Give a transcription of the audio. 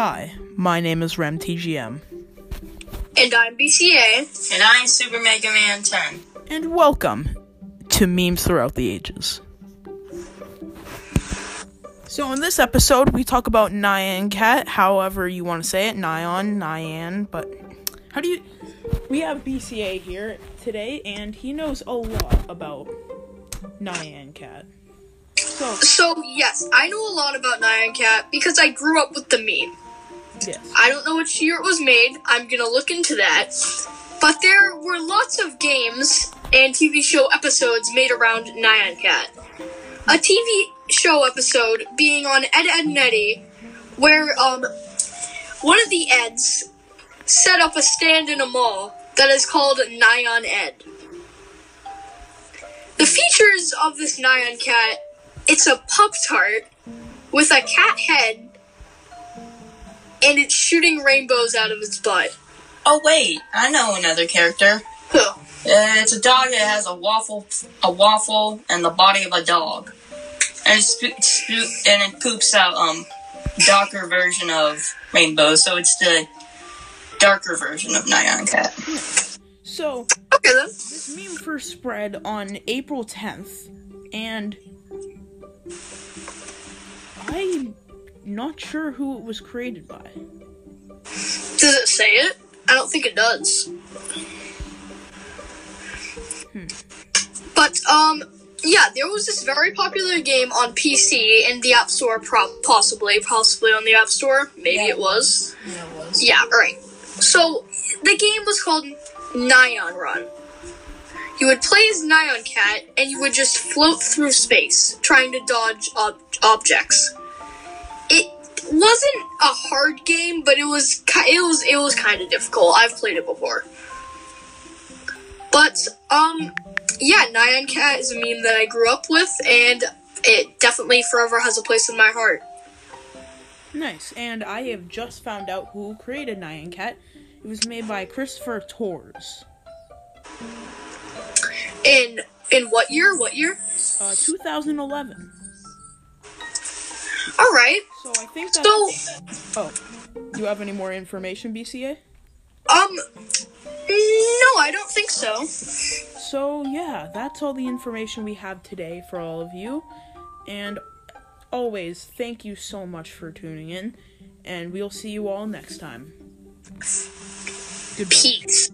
Hi, my name is RemTGM, And I'm BCA. And I'm Super Mega Man 10. and welcome to Memes Throughout the Ages. So, in this episode, we talk about Nyan Cat, however you want to say it, Nyan, Nyan, but how do you. We have BCA here today, and he knows a lot about Nyan Cat. So, So, yes, I know a lot about Nyan Cat because I grew up with the meme. yes. I don't know which year it was made. I'm gonna look into that. But there were lots of games and TV show episodes made around Nyan Cat. A TV show episode being on Ed, Edd, and Eddy, where um, one of the Eds set up a stand in a mall that is called Nyan Ed. The features of this Nyan Cat, it's a Pop tart with a cat head and it's shooting rainbows out of its butt. Oh wait, I know another character. Who? Uh, it's a dog that has a waffle, a waffle, and the body of a dog, and it spo- spo- and it poops out um darker version of rainbow. So it's the darker version of Nyan Cat. So, Okay then. This meme first spread on April 10th, and not sure who it was created by. Does it say it? I don't think it does. But um, yeah, there was this very popular game on PC in the App Store, pro- possibly, possibly on the App Store. Maybe Yeah, it it was. Yeah, it was. Yeah, right. So the game was called Nyan Run. You would play as Nyan Cat, and you would just float through space, trying to dodge ob- objects. It wasn't a hard game, but it was it was it was kind of difficult. I've played it before. But um, yeah, Nyan Cat is a meme that I grew up with, and it definitely forever has a place in my heart. Nice, and I have just found out who created Nyan Cat. It was made by Christopher Torres. In in what year? What year? Uh, 2011. All right. So I think that. So oh, do you have any more information, BCA? Um, no, I don't think so. So yeah, that's all the information we have today for all of you. And always, thank you so much for tuning in. And we'll see you all next time. Goodbye. Peace.